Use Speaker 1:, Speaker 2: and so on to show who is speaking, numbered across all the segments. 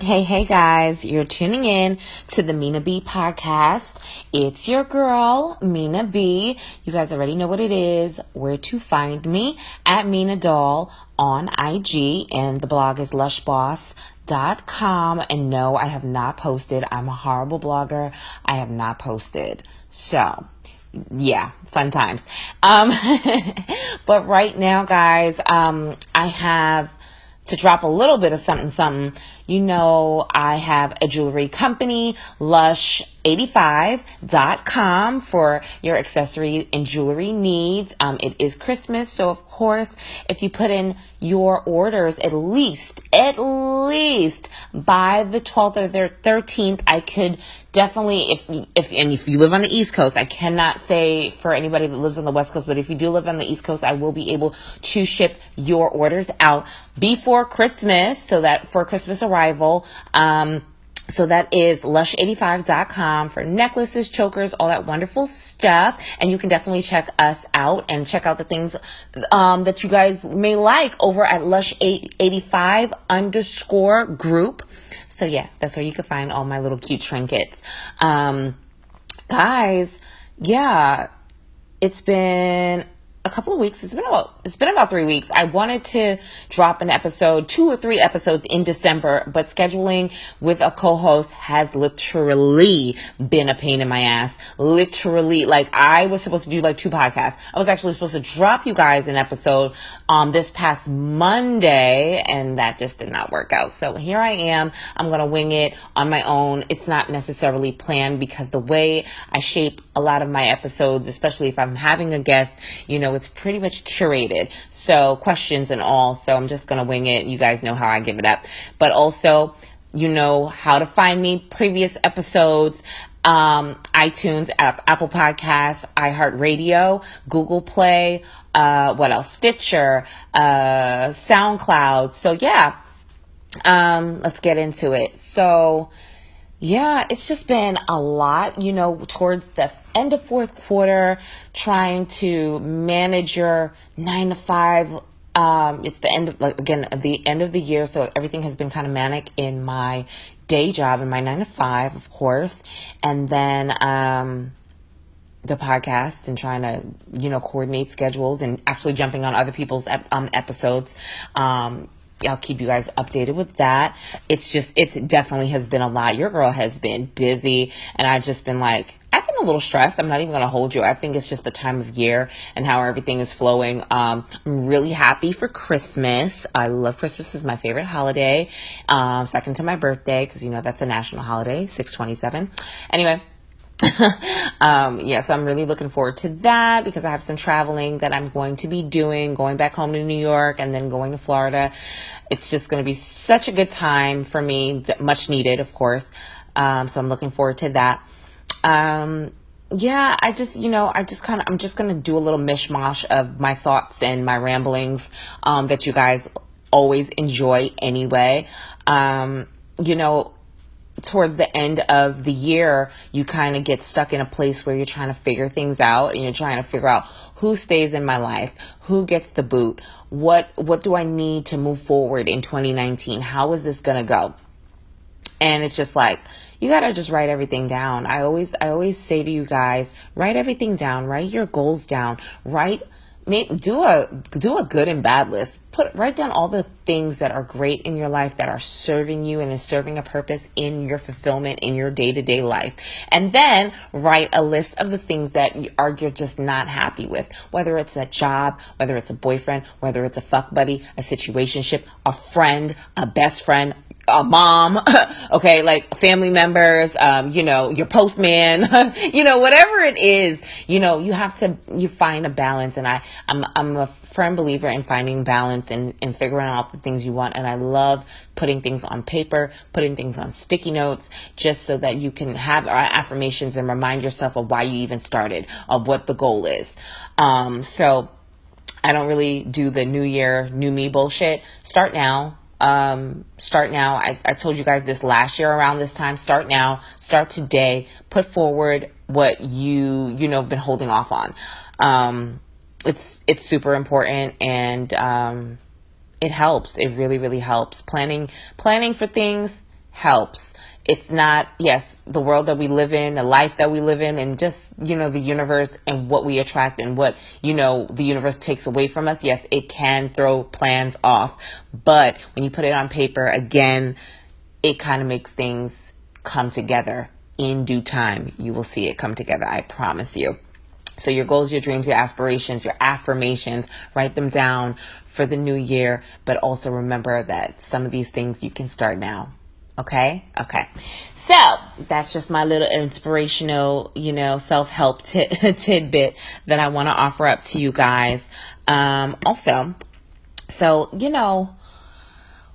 Speaker 1: Hey, hey guys, you're tuning in to the Mina B podcast. It's your girl, Mina B. You guys already know what it is, where to find me at Mina Doll on IG, and the blog is lushboss.com. And no, I have not posted. I'm a horrible blogger. I have not posted. So, yeah, fun times. Um, but right now, guys, um, I have to drop a little bit of something, something, you know, I have a jewelry company, lush85.com for your accessory and jewelry needs. Um, it is Christmas, so of course, if you put in your orders at least, at least by the 12th or the 13th, I could definitely, if, if, and if you live on the East Coast, I cannot say for anybody that lives on the West Coast, but if you do live on the East Coast, I will be able to ship your orders out before Christmas so that for Christmas arrival, um, so that is lush85.com for necklaces, chokers, all that wonderful stuff. And you can definitely check us out and check out the things um, that you guys may like over at lush85 underscore group. So yeah, that's where you can find all my little cute trinkets. Um, guys, yeah, it's been a couple of weeks. It's been about it's been about three weeks. I wanted to drop an episode, two or three episodes in December, but scheduling with a co-host has literally been a pain in my ass. Literally, like I was supposed to do like two podcasts. I was actually supposed to drop you guys an episode um this past Monday, and that just did not work out. So here I am. I'm gonna wing it on my own. It's not necessarily planned because the way I shape a lot of my episodes, especially if I'm having a guest, you know, it's pretty much curated. So questions and all. So I'm just going to wing it. You guys know how I give it up. But also, you know how to find me, previous episodes, um, iTunes, App, Apple Podcasts, iHeartRadio, Google Play, uh, what else? Stitcher, uh, SoundCloud. So yeah, um, let's get into it. So, yeah, it's just been a lot, you know, towards the end of fourth quarter, trying to manage your nine to five. Um, it's the end of, like, again, the end of the year, so everything has been kind of manic in my day job, in my nine to five, of course. And then, um, the podcast and trying to, you know, coordinate schedules and actually jumping on other people's ep- um, episodes. Um, I'll keep you guys updated with that. It's just, it definitely has been a lot. Your girl has been busy and I've just been like, I've been a little stressed. I'm not even going to hold you. I think it's just the time of year and how everything is flowing. Um, I'm really happy for Christmas. I love Christmas is my favorite holiday. Um, second to my birthday because you know that's a national holiday, 627. Anyway, um, yeah, so I'm really looking forward to that because I have some traveling that I'm going to be doing, going back home to New York and then going to Florida. It's just going to be such a good time for me, much needed, of course. Um, so I'm looking forward to that. Um, yeah, I just, you know, I just kind of, I'm just going to do a little mishmash of my thoughts and my ramblings, um, that you guys always enjoy anyway. Um, you know, towards the end of the year, you kind of get stuck in a place where you're trying to figure things out and you're trying to figure out who stays in my life, who gets the boot, what what do I need to move forward in 2019? How is this going to go? And it's just like you got to just write everything down. I always I always say to you guys, write everything down, write your goals down, write do a do a good and bad list. Put write down all the things that are great in your life that are serving you and is serving a purpose in your fulfillment in your day-to-day life. And then write a list of the things that are you're just not happy with. Whether it's a job, whether it's a boyfriend, whether it's a fuck buddy, a situationship, a friend, a best friend, a mom, okay, like family members, um, you know, your postman, you know, whatever it is, you know, you have to, you find a balance. And I, I'm, I'm a firm believer in finding balance and, and figuring out the things you want. And I love putting things on paper, putting things on sticky notes, just so that you can have affirmations and remind yourself of why you even started, of what the goal is. Um, so I don't really do the new year, new me bullshit. Start now um, start now. I, I told you guys this last year around this time. Start now. Start today. Put forward what you you know have been holding off on. Um, it's it's super important and um, it helps. It really really helps. Planning planning for things helps. It's not, yes, the world that we live in, the life that we live in, and just, you know, the universe and what we attract and what, you know, the universe takes away from us. Yes, it can throw plans off. But when you put it on paper, again, it kind of makes things come together in due time. You will see it come together. I promise you. So your goals, your dreams, your aspirations, your affirmations, write them down for the new year, but also remember that some of these things you can start now. Okay? Okay. So that's just my little inspirational, you know, self help t- tidbit that I want to offer up to you guys. Um, also, so, you know,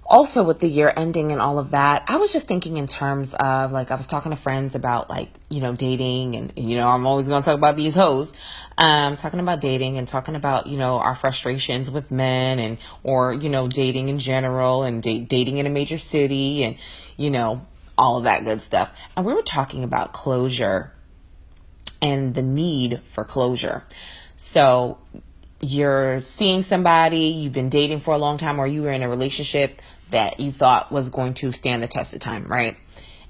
Speaker 1: also with the year ending and all of that, I was just thinking in terms of like I was talking to friends about like you know dating and you know I'm always gonna talk about these hoes, um, talking about dating and talking about you know our frustrations with men and or you know dating in general and da- dating in a major city and you know all of that good stuff. And we were talking about closure and the need for closure. So you're seeing somebody, you've been dating for a long time, or you were in a relationship that you thought was going to stand the test of time, right?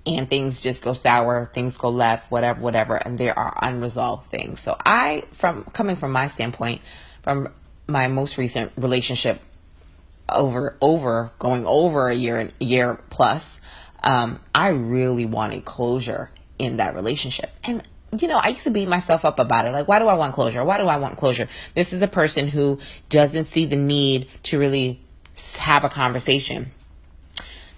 Speaker 1: And things just go sour, things go left, whatever, whatever, and there are unresolved things. So I, from coming from my standpoint, from my most recent relationship, over over going over a year a year plus, um, I really wanted closure in that relationship, and you know, I used to beat myself up about it. Like, why do I want closure? Why do I want closure? This is a person who doesn't see the need to really have a conversation,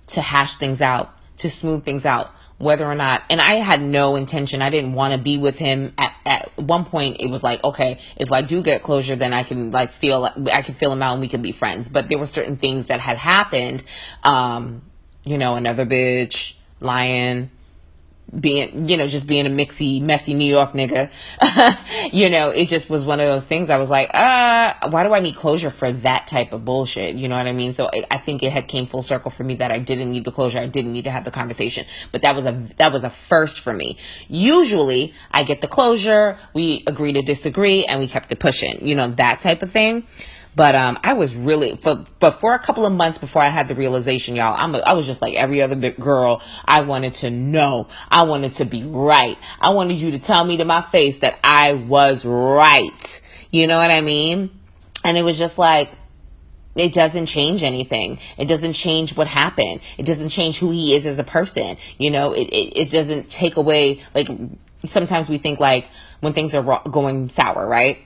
Speaker 1: to hash things out, to smooth things out, whether or not. And I had no intention. I didn't want to be with him. At, at one point, it was like, okay, if I do get closure, then I can like feel, I can feel him out and we can be friends. But there were certain things that had happened. Um, you know, another bitch, lying, being, you know, just being a mixy, messy New York nigga. you know, it just was one of those things I was like, uh, why do I need closure for that type of bullshit? You know what I mean? So I think it had came full circle for me that I didn't need the closure. I didn't need to have the conversation, but that was a, that was a first for me. Usually I get the closure, we agree to disagree and we kept it pushing, you know, that type of thing. But um, I was really for but for a couple of months before I had the realization, y'all. I'm a, I was just like every other big girl. I wanted to know. I wanted to be right. I wanted you to tell me to my face that I was right. You know what I mean? And it was just like it doesn't change anything. It doesn't change what happened. It doesn't change who he is as a person. You know, it, it, it doesn't take away, like, sometimes we think like when things are going sour, right?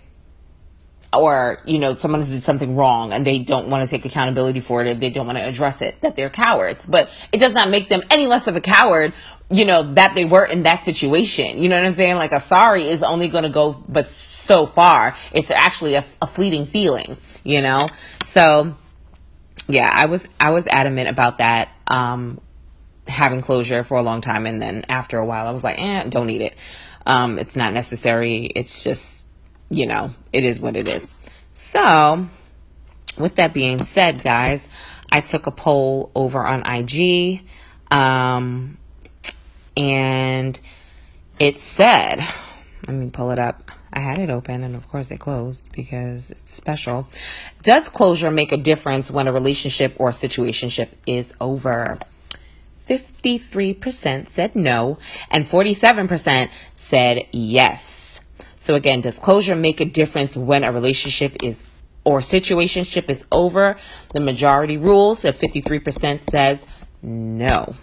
Speaker 1: Or you know someone did something wrong and they don't want to take accountability for it they don't want to address it that they're cowards. But it does not make them any less of a coward you know that they were in that situation. You know what i'm saying? Like a sorry is only going to go but so far it's actually a, a fleeting feeling you know? So yeah i was i was adamant about that um having closure for a long time and then after a while i was like eh don't need it. Um it's not necessary. It's just you know, it is what it is. So, with that being said, guys, I took a poll over on IG, um, and it said, let me pull it up. I had it open and of course it closed because it's special. Does closure make a difference when a relationship or situationship is over? 53% said no and 47% said yes. So again, does closure make a difference when a relationship is or situationship is over? The majority rules, so 53% says no.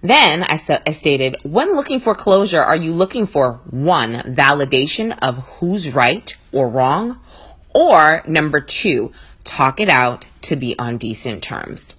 Speaker 1: Then I, st- I stated, when looking for closure, are you looking for one, validation of who's right or wrong? Or number two, talk it out to be on decent terms.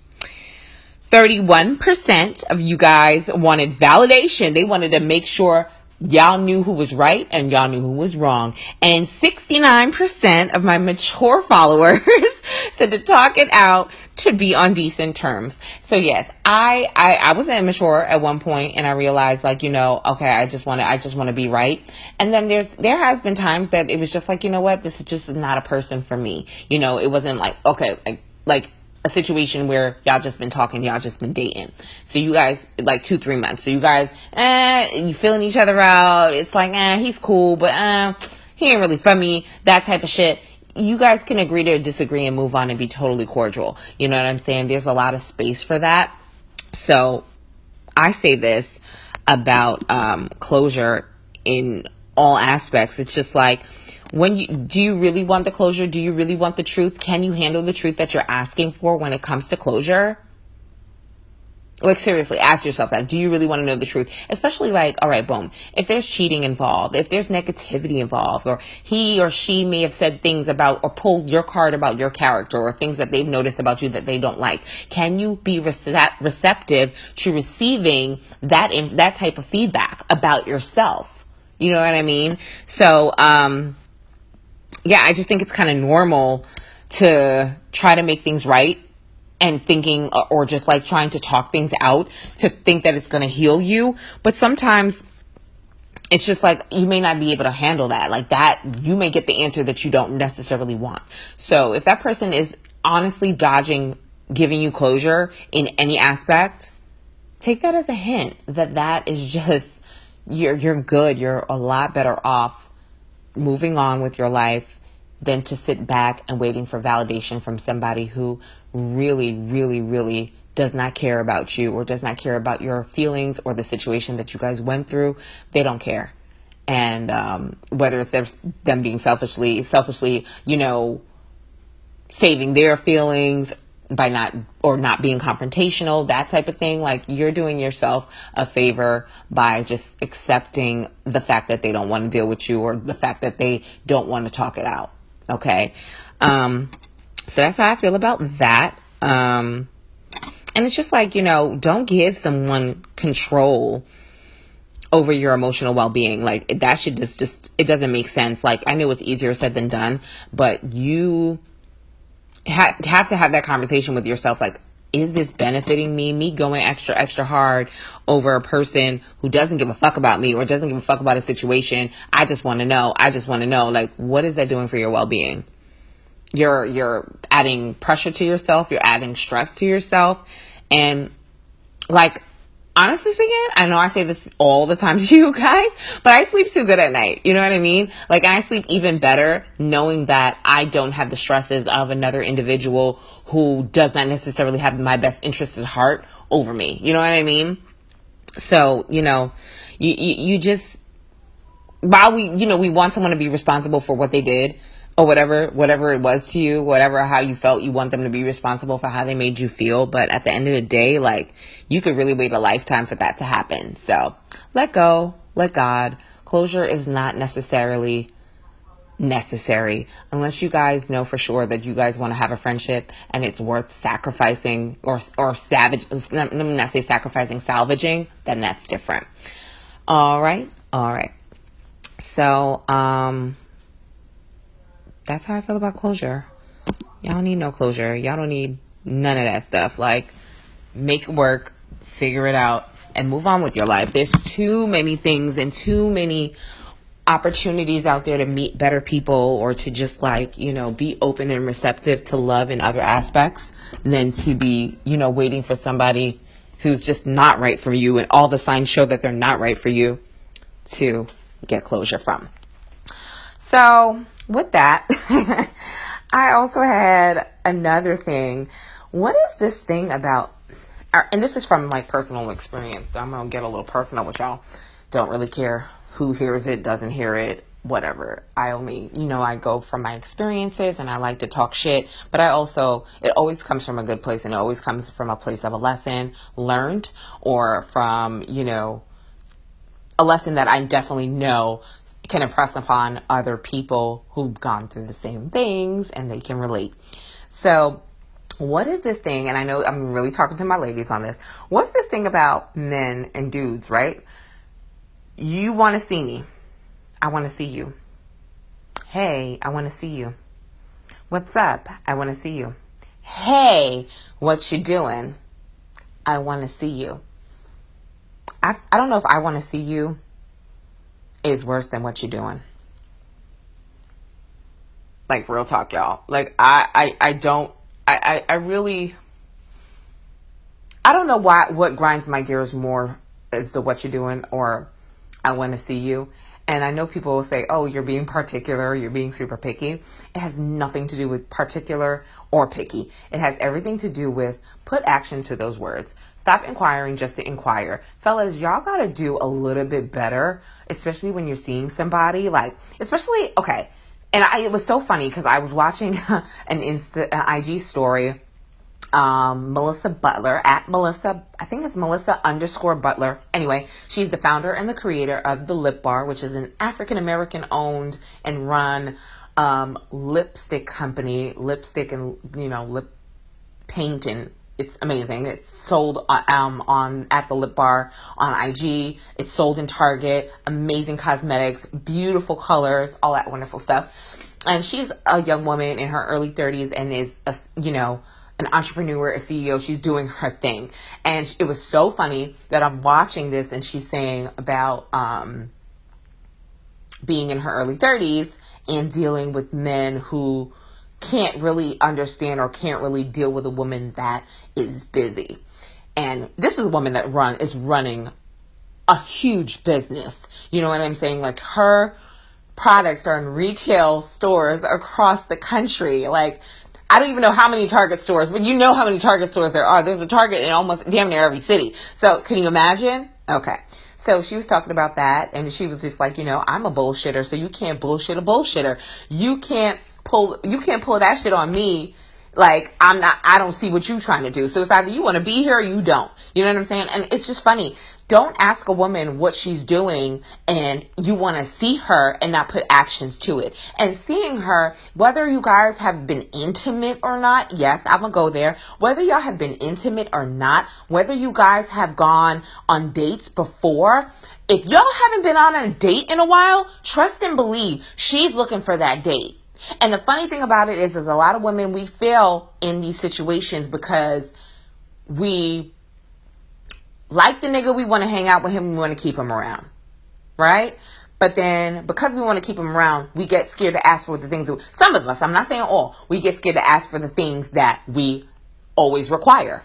Speaker 1: 31% of you guys wanted validation. They wanted to make sure Y'all knew who was right and y'all knew who was wrong. And 69% of my mature followers said to talk it out to be on decent terms. So yes, I, I, I was immature at one point and I realized like, you know, okay, I just want to, I just want to be right. And then there's, there has been times that it was just like, you know what, this is just not a person for me. You know, it wasn't like, okay, like, like a situation where y'all just been talking, y'all just been dating. So you guys, like two, three months. So you guys, eh, you feeling each other out. It's like, eh, he's cool, but, eh, he ain't really for me. That type of shit. You guys can agree to disagree and move on and be totally cordial. You know what I'm saying? There's a lot of space for that. So I say this about um, closure in all aspects. It's just like, when you do you really want the closure? Do you really want the truth? Can you handle the truth that you're asking for when it comes to closure? Like seriously, ask yourself that. Do you really want to know the truth? Especially like, all right, boom. If there's cheating involved, if there's negativity involved, or he or she may have said things about or pulled your card about your character or things that they've noticed about you that they don't like, can you be rece- receptive to receiving that in, that type of feedback about yourself? You know what I mean? So, um, yeah, I just think it's kind of normal to try to make things right and thinking uh, or just like trying to talk things out to think that it's going to heal you. But sometimes it's just like you may not be able to handle that. Like that, you may get the answer that you don't necessarily want. So if that person is honestly dodging giving you closure in any aspect, take that as a hint that that is just you're you're good. You're a lot better off moving on with your life than to sit back and waiting for validation from somebody who really, really, really does not care about you or does not care about your feelings or the situation that you guys went through. They don't care. And um, whether it's them being selfishly, selfishly, you know, saving their feelings by not or not being confrontational, that type of thing. Like you're doing yourself a favor by just accepting the fact that they don't want to deal with you or the fact that they don't want to talk it out. Okay. Um, so that's how I feel about that. Um, and it's just like, you know, don't give someone control over your emotional well-being. Like that should just, just, it doesn't make sense. Like I know it's easier said than done, but you ha- have to have that conversation with yourself. Like, is this benefiting me? Me going extra, extra hard over a person who doesn't give a fuck about me or doesn't give a fuck about a situation. I just want to know. I just want to know, like, what is that doing for your well being? You're, you're adding pressure to yourself. You're adding stress to yourself. And like, honestly speaking, I know I say this all the time to you guys, but I sleep too good at night. You know what I mean? Like, I sleep even better knowing that I don't have the stresses of another individual who does not necessarily have my best interest at heart over me. You know what I mean? So, you know, you, you, you just, while we, you know, we want someone to be responsible for what they did, or whatever whatever it was to you whatever how you felt you want them to be responsible for how they made you feel. But at the end of the day like you could really wait a lifetime for that to happen. So let go. Let god. Closure is not necessarily necessary unless you guys know for sure that you guys want to have a friendship and it's worth sacrificing or or savage let me not say sacrificing salvaging then that's different. All right. All right. So um that's how I feel about closure. Y'all need no closure. Y'all don't need none of that stuff. Like, make it work, figure it out, and move on with your life. There's too many things and too many opportunities out there to meet better people or to just like, you know, be open and receptive to love in other aspects than to be, you know, waiting for somebody who's just not right for you and all the signs show that they're not right for you to get closure from. So, with that, I also had another thing. What is this thing about? Uh, and this is from like personal experience. I'm gonna get a little personal with y'all. Don't really care who hears it, doesn't hear it, whatever. I only, you know, I go from my experiences and I like to talk shit, but I also, it always comes from a good place and it always comes from a place of a lesson learned or from, you know, a lesson that I definitely know can impress upon other people who've gone through the same things and they can relate. So, what is this thing? And I know I'm really talking to my ladies on this. What's this thing about men and dudes, right? You want to see me. I want to see you. Hey, I want to see you. What's up? I want to see you. Hey, what you doing? I want to see you. I, I don't know if I want to see you is worse than what you're doing. Like real talk, y'all. Like I, I, I don't, I, I, I really, I don't know why what grinds my gears more as to what you're doing or I want to see you. And I know people will say, oh, you're being particular, you're being super picky. It has nothing to do with particular or picky. It has everything to do with put action to those words. Stop inquiring just to inquire. Fellas, y'all gotta do a little bit better, especially when you're seeing somebody. Like, especially, okay. And I, it was so funny because I was watching an Insta, an IG story. Um, Melissa Butler at Melissa, I think it's Melissa underscore Butler. Anyway, she's the founder and the creator of the Lip Bar, which is an African American owned and run um, lipstick company, lipstick and you know lip painting it's amazing. It's sold uh, um, on at the Lip Bar on IG. It's sold in Target. Amazing cosmetics, beautiful colors, all that wonderful stuff. And she's a young woman in her early 30s and is a, you know an entrepreneur, a CEO. She's doing her thing. And it was so funny that I'm watching this and she's saying about um, being in her early 30s and dealing with men who can't really understand or can't really deal with a woman that is busy. And this is a woman that run is running a huge business. You know what I'm saying? Like her products are in retail stores across the country. Like I don't even know how many Target stores, but you know how many Target stores there are. There's a Target in almost damn near every city. So can you imagine? Okay. So she was talking about that and she was just like, you know, I'm a bullshitter, so you can't bullshit a bullshitter. You can't pull you can't pull that shit on me. Like i'm not i don't see what you're trying to do. So it's either you want to be here or you don't. You know what i'm saying? And it's just funny. Don't ask a woman what she's doing and you want to see her and not put actions to it. And seeing her whether you guys have been intimate or not yes i'm gonna go there. Whether y'all have been intimate or not whether you guys have gone on dates before if y'all haven't been on a date in a while trust and believe she's looking for that date and the funny thing about it is, there's a lot of women we fail in these situations because we like the nigga, we want to hang out with him, we want to keep him around, right? But then because we want to keep him around, we get scared to ask for the things. That, some of us, I'm not saying all, we get scared to ask for the things that we always require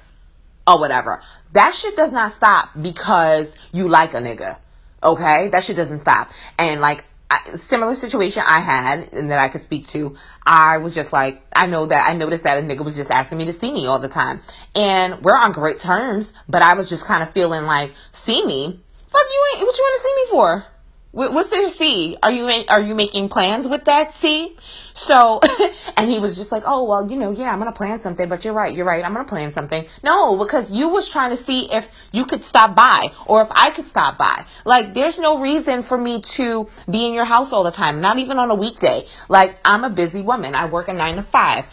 Speaker 1: or whatever. That shit does not stop because you like a nigga. Okay? That shit doesn't stop. And like I, similar situation I had and that I could speak to, I was just like, I know that I noticed that a nigga was just asking me to see me all the time. And we're on great terms, but I was just kind of feeling like, see me? Fuck you ain't, what you want to see me for? What's there C? Are you are you making plans with that C? So, and he was just like, oh well, you know, yeah, I'm gonna plan something. But you're right, you're right. I'm gonna plan something. No, because you was trying to see if you could stop by or if I could stop by. Like, there's no reason for me to be in your house all the time. Not even on a weekday. Like, I'm a busy woman. I work a nine to five.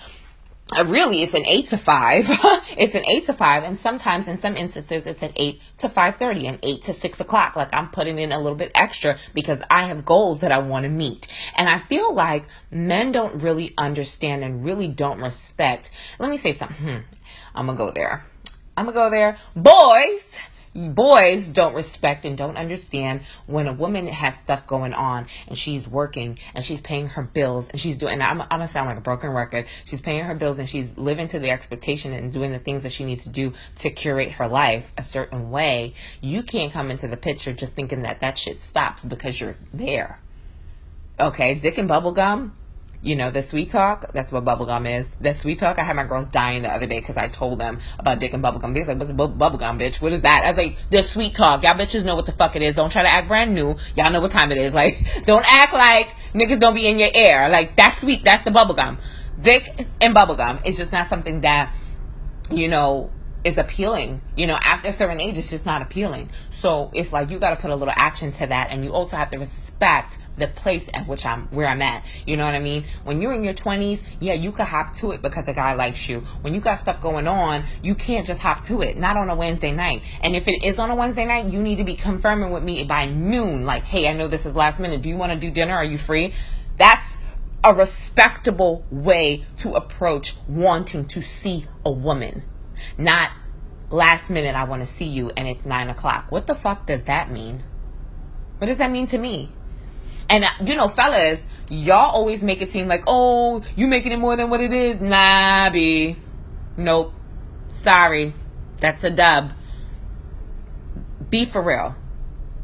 Speaker 1: Uh, really it's an 8 to 5 it's an 8 to 5 and sometimes in some instances it's an 8 to 5.30 and 8 to 6 o'clock. Like i'm putting in a little bit extra because i have goals that i want to meet. And i feel like men don't really understand and really don't respect let me say something. Hmm. i'm gonna go there. I'm gonna go there. Boys boys don't respect and don't understand when a woman has stuff going on and she's working and she's paying her bills and she's doing and I'm, I'm gonna sound like a broken record. She's paying her bills and she's living to the expectation and doing the things that she needs to do to curate her life a certain way. You can't come into the picture just thinking that that shit stops because you're there. Okay dick and bubblegum you know, the sweet talk, that's what bubblegum is. The sweet talk, I had my girls dying the other day because I told them about dick and bubblegum. They was like, what's bu- bubblegum, bitch? What is that? I was like, the sweet talk. Y'all bitches know what the fuck it is. Don't try to act brand new. Y'all know what time it is. Like, don't act like niggas don't be in your air. Like, that's sweet. That's the bubblegum. Dick and bubblegum is just not something that, you know, is appealing. You know, after a certain age, it's just not appealing. So it's like you got to put a little action to that, and you also have to respect the place at which I'm where I'm at. You know what I mean? When you're in your 20s, yeah, you could hop to it because a guy likes you. When you got stuff going on, you can't just hop to it. Not on a Wednesday night. And if it is on a Wednesday night, you need to be confirming with me by noon. Like, hey, I know this is last minute. Do you want to do dinner? Are you free? That's a respectable way to approach wanting to see a woman. Not last minute, I want to see you and it's nine o'clock. What the fuck does that mean? What does that mean to me? And uh, you know, fellas, y'all always make it seem like, oh, you making it more than what it is. Nah, B. Nope. Sorry. That's a dub. Be for real.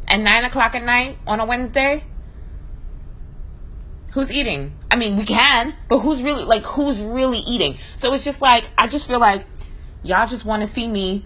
Speaker 1: At nine o'clock at night on a Wednesday, who's eating? I mean, we can, but who's really like who's really eating? So it's just like I just feel like y'all just want to see me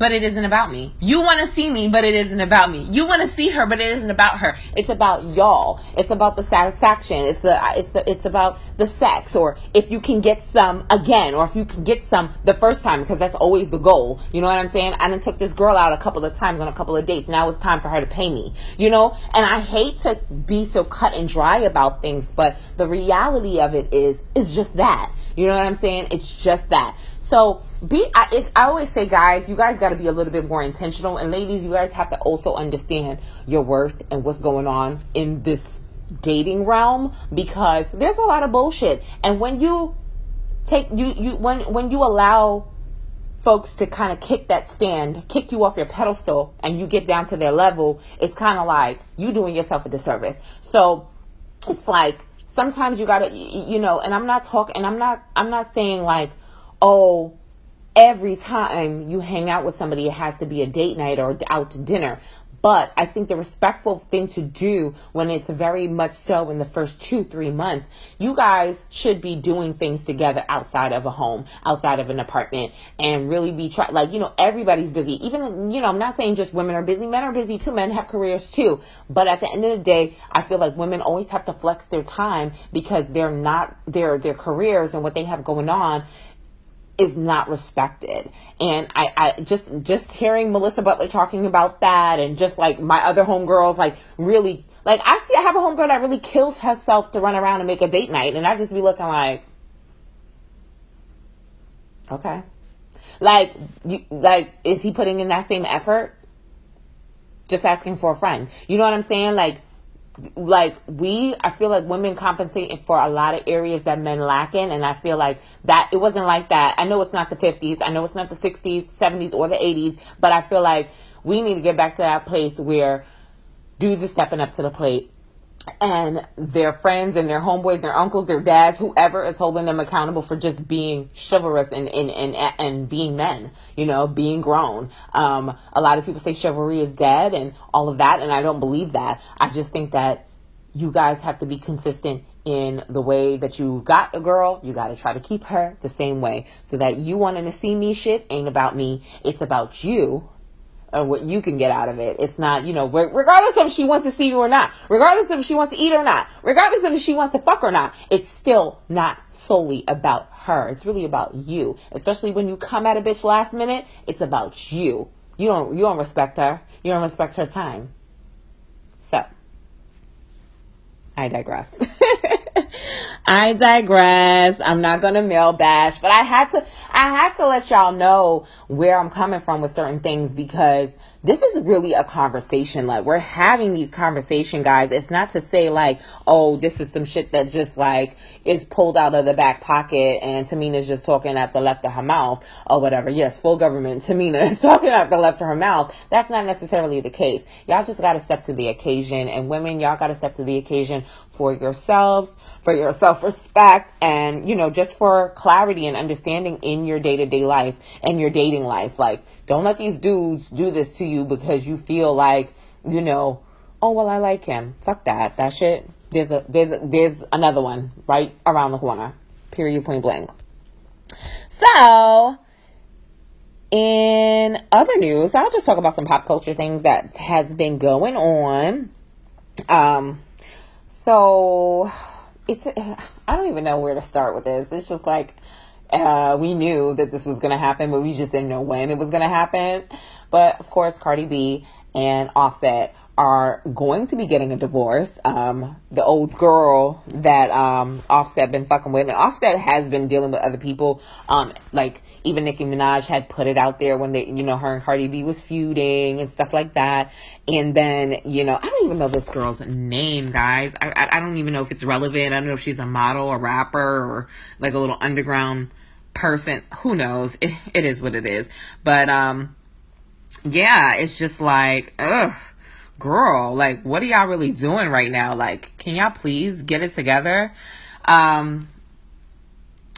Speaker 1: but it isn't about me. You want to see me, but it isn't about me. You want to see her, but it isn't about her. It's about y'all. It's about the satisfaction. It's the it's the, it's about the sex, or if you can get some again, or if you can get some the first time, because that's always the goal. You know what I'm saying? I done took this girl out a couple of times on a couple of dates. Now it's time for her to pay me. You know, and I hate to be so cut and dry about things, but the reality of it is is just that. You know what I'm saying? It's just that. So be I, I always say guys you guys got to be a little bit more intentional and ladies you guys have to also understand your worth and what's going on in this dating realm because there's a lot of bullshit and when you take you you when when you allow folks to kind of kick that stand, kick you off your pedestal, and you get down to their level, it's kind of like you doing yourself a disservice. So it's like sometimes you gotta, you know, and I'm not talking, and I'm not, I'm not saying like, oh, every time you hang out with somebody, it has to be a date night or out to dinner. But I think the respectful thing to do when it's very much so in the first two, three months, you guys should be doing things together outside of a home, outside of an apartment, and really be try like, you know, everybody's busy. Even, you know, I'm not saying just women are busy, men are busy too, men have careers too. But at the end of the day, I feel like women always have to flex their time because they're not their their careers and what they have going on is not respected. And I, I just just hearing Melissa Butler talking about that and just like my other homegirls like really like I see I have a homegirl that really kills herself to run around and make a date night and I just be looking like Okay. Like you like is he putting in that same effort? Just asking for a friend. You know what I'm saying? Like like we i feel like women compensate for a lot of areas that men lack in and i feel like that it wasn't like that. I know it's not the 50s i know it's not the 60s 70s or the 80s but i feel like we need to get back to that place where dudes are stepping up to the plate and their friends and their homeboys, their uncles, their dads, whoever is holding them accountable for just being chivalrous and and and, and being men, you know, being grown. Um, a lot of people say chivalry is dead and all of that, and I don't believe that. I just think that you guys have to be consistent in the way that you got a girl. You got to try to keep her the same way, so that you wanting to see me shit ain't about me. It's about you and what you can get out of it. It's not, you know, regardless of if she wants to see you or not, regardless of if she wants to eat or not, regardless of if she wants to fuck or not, it's still not solely about her. It's really about you. Especially when you come at a bitch last minute, it's about you. You don't you don't respect her. You don't respect her time. So I digress. I digress. I'm not gonna male bash, but I had to I had to let y'all know where I'm coming from with certain things because this is really a conversation. Like we're having these conversation, guys. It's not to say like, oh, this is some shit that just like is pulled out of the back pocket and Tamina's just talking at the left of her mouth or whatever. Yes, full government. Tamina is talking at the left of her mouth. That's not necessarily the case. Y'all just got to step to the occasion, and women, y'all got to step to the occasion for yourselves, for your self respect, and you know, just for clarity and understanding in your day to day life and your dating life. Like, don't let these dudes do this to you because you feel like, you know, oh well I like him. Fuck that. That shit. There's a there's a, there's another one right around the corner. Period point blank. So in other news, I'll just talk about some pop culture things that has been going on. Um so it's I don't even know where to start with this. It's just like uh, we knew that this was going to happen, but we just didn't know when it was going to happen. But of course, Cardi B and Offset are going to be getting a divorce. Um, the old girl that um, Offset been fucking with, and Offset has been dealing with other people. Um, like even Nicki Minaj had put it out there when they, you know, her and Cardi B was feuding and stuff like that. And then, you know, I don't even know this girl's name, guys. I, I, I don't even know if it's relevant. I don't know if she's a model, a rapper, or like a little underground person. Who knows? It, it is what it is. But um, yeah, it's just like, ugh, girl, like, what are y'all really doing right now? Like, can y'all please get it together? Um,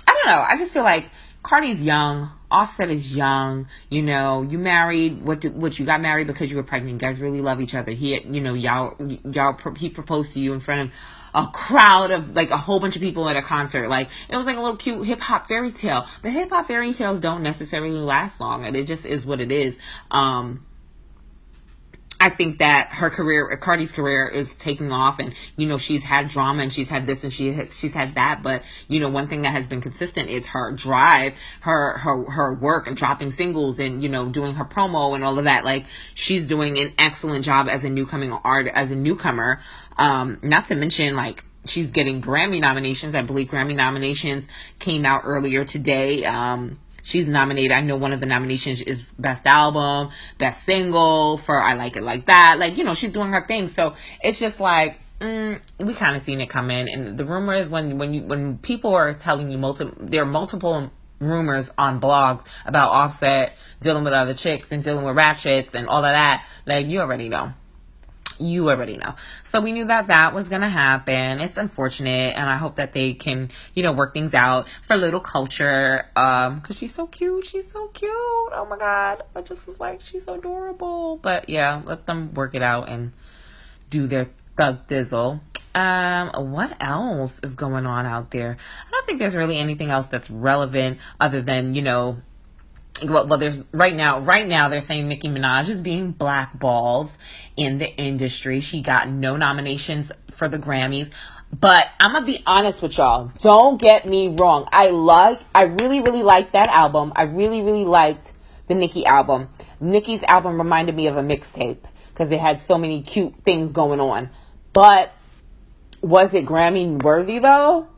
Speaker 1: I don't know. I just feel like Cardi's young. Offset is young. You know, you married what? Do, what you got married because you were pregnant. You guys really love each other. He, you know, y'all, y'all. He proposed to you in front of a crowd of like a whole bunch of people at a concert. Like it was like a little cute hip hop fairy tale. But hip hop fairy tales don't necessarily last long, and it just is what it is. Um, I think that her career, Cardi's career, is taking off, and you know she's had drama and she's had this and she has, she's had that. But you know one thing that has been consistent is her drive, her her her work and dropping singles and you know doing her promo and all of that. Like she's doing an excellent job as a newcoming art as a newcomer. Um, not to mention like she's getting Grammy nominations. I believe Grammy nominations came out earlier today. Um, she's nominated. I know one of the nominations is best album, best single for I Like It Like That. Like, you know, she's doing her thing. So it's just like, mm, we kind of seen it come in. And the rumor is when, when you, when people are telling you multiple, there are multiple rumors on blogs about Offset dealing with other chicks and dealing with ratchets and all of that. Like, you already know you already know. So we knew that that was going to happen. It's unfortunate and I hope that they can, you know, work things out for little Kulture um cuz she's so cute. She's so cute. Oh my god. I just was like she's adorable. But yeah, let them work it out and do their thug dizzle. Um, what else is going on out there? I don't think there's really anything else that's relevant other than, you know, well, well, there's right now, right now they're saying Nicki Minaj is being blackballed in the industry. She got no nominations for the Grammys. But I'm gonna be honest with y'all. Don't get me wrong. I like, I really, really liked that album. I really, really liked the Nicki album. Nicki's album reminded me of a mixtape because it had so many cute things going on. But was it Grammy worthy though?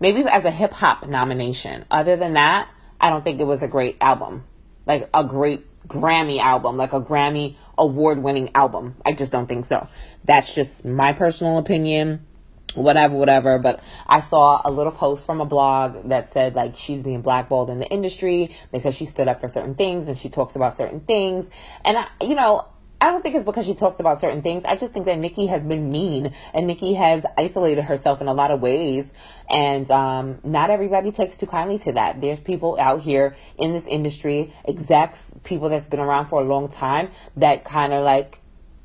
Speaker 1: Maybe as a hip hop nomination. Other than that, I don't think it was a great album. Like a great Grammy album, like a Grammy award winning album. I just don't think so. That's just my personal opinion. Whatever, whatever. But I saw a little post from a blog that said like she's being blackballed in the industry because she stood up for certain things and she talks about certain things. And I, you know, I don't think it's because she talks about certain things. I just think that Nicki has been mean and Nicki has isolated herself in a lot of ways. And um, not everybody takes too kindly to that. There's people out here in this industry, execs, people that's been around for a long time that kind of like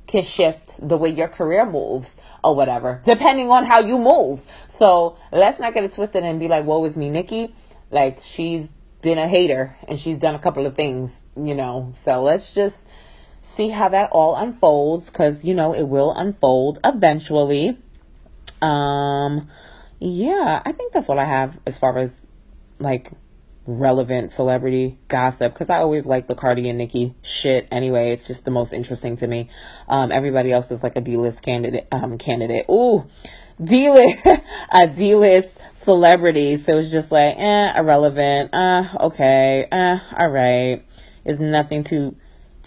Speaker 1: can shift the way your career moves or whatever, depending on how you move. So let's not get it twisted and be like, woe is me, Nicki. Like she's been a hater and she's done a couple of things, you know. So let's just see how that all unfolds because you know it will unfold eventually um yeah i think that's what i have as far as like relevant celebrity gossip because I always like the Cardi and Nicki shit anyway. It's just the most interesting to me. Um, everybody else is like a D list candidate. Um, candidate. Ooh, D list, a D list celebrity. So it's just like, eh, irrelevant. Uh, okay. Uh, all right. It's nothing too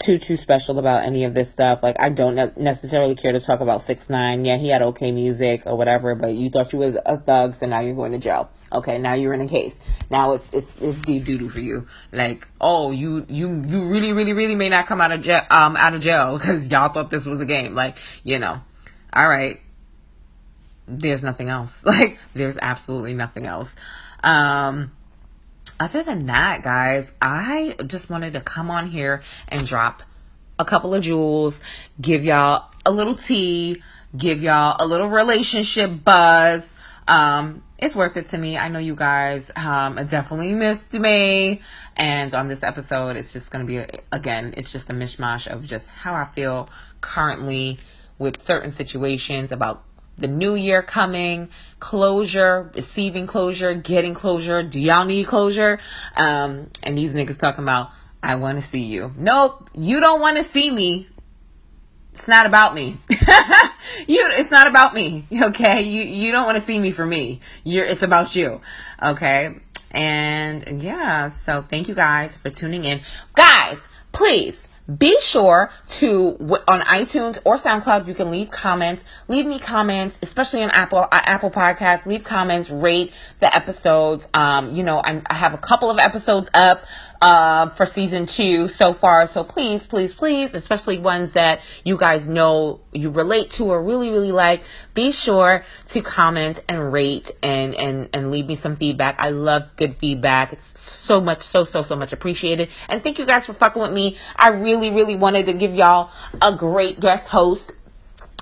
Speaker 1: too too special about any of this stuff. Like I don't ne- necessarily care to talk about 6ix9ine. Yeah, he had okay music or whatever, but you thought you was a thug, so now you're going to jail. Okay, now you're in a case. Now it's it's it's deep doo for you. Like oh, you you you really really really may not come out of jail um out of jail because y'all thought this was a game. Like you know, all right. There's nothing else. Like there's absolutely nothing else. Um other than that, guys, I just wanted to come on here and drop a couple of jewels, give y'all a little tea, give y'all a little relationship buzz. Um, it's worth it to me. I know you guys um, definitely missed me. And on this episode, it's just going to be, again, it's just a mishmash of just how I feel currently with certain situations about the new year coming, closure, receiving closure, getting closure. Do y'all need closure? Um, and these niggas talking about, I want to see you. Nope, you don't want to see me. It's not about me. you, it's not about me. Okay, you you don't want to see me for me. You're, it's about you. Okay, and yeah. So thank you guys for tuning in, guys. Please be sure to on iTunes or SoundCloud you can leave comments. Leave me comments, especially on Apple uh, Apple Podcasts. Leave comments, rate the episodes. Um, you know, I'm, I have a couple of episodes up uh, for season two so far. So please, please, please, especially ones that you guys know you relate to or really, really like, be sure to comment and rate and, and, and leave me some feedback. I love good feedback. It's so much, so, so, so much appreciated. And thank you guys for fucking with me. I really, really wanted to give y'all a great guest host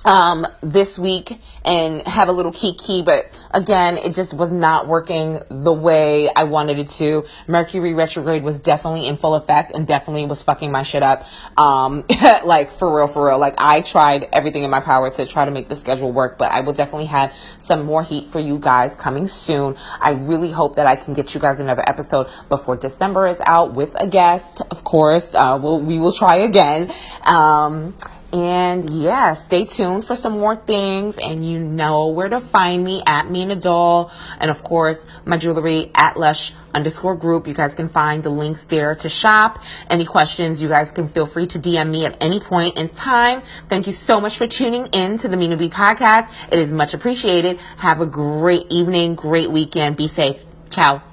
Speaker 1: um, this week and have a little kiki, but again, it just was not working the way I wanted it to. Mercury retrograde was definitely in full effect and definitely was fucking my shit up. Um, like for real, for real. Like I tried everything in my power to try to make the schedule work, but I will definitely have some more heat for you guys coming soon. I really hope that I can get you guys another episode before December is out with a guest. Of course, uh, we'll, we will try again. Um, and yeah, stay tuned for some more things. And you know where to find me at Mina Doll. And of course, my jewelry at Lush underscore group. You guys can find the links there to shop. Any questions, you guys can feel free to DM me at any point in time. Thank you so much for tuning in to the Mina B podcast. It is much appreciated. Have a great evening, great weekend. Be safe. Ciao.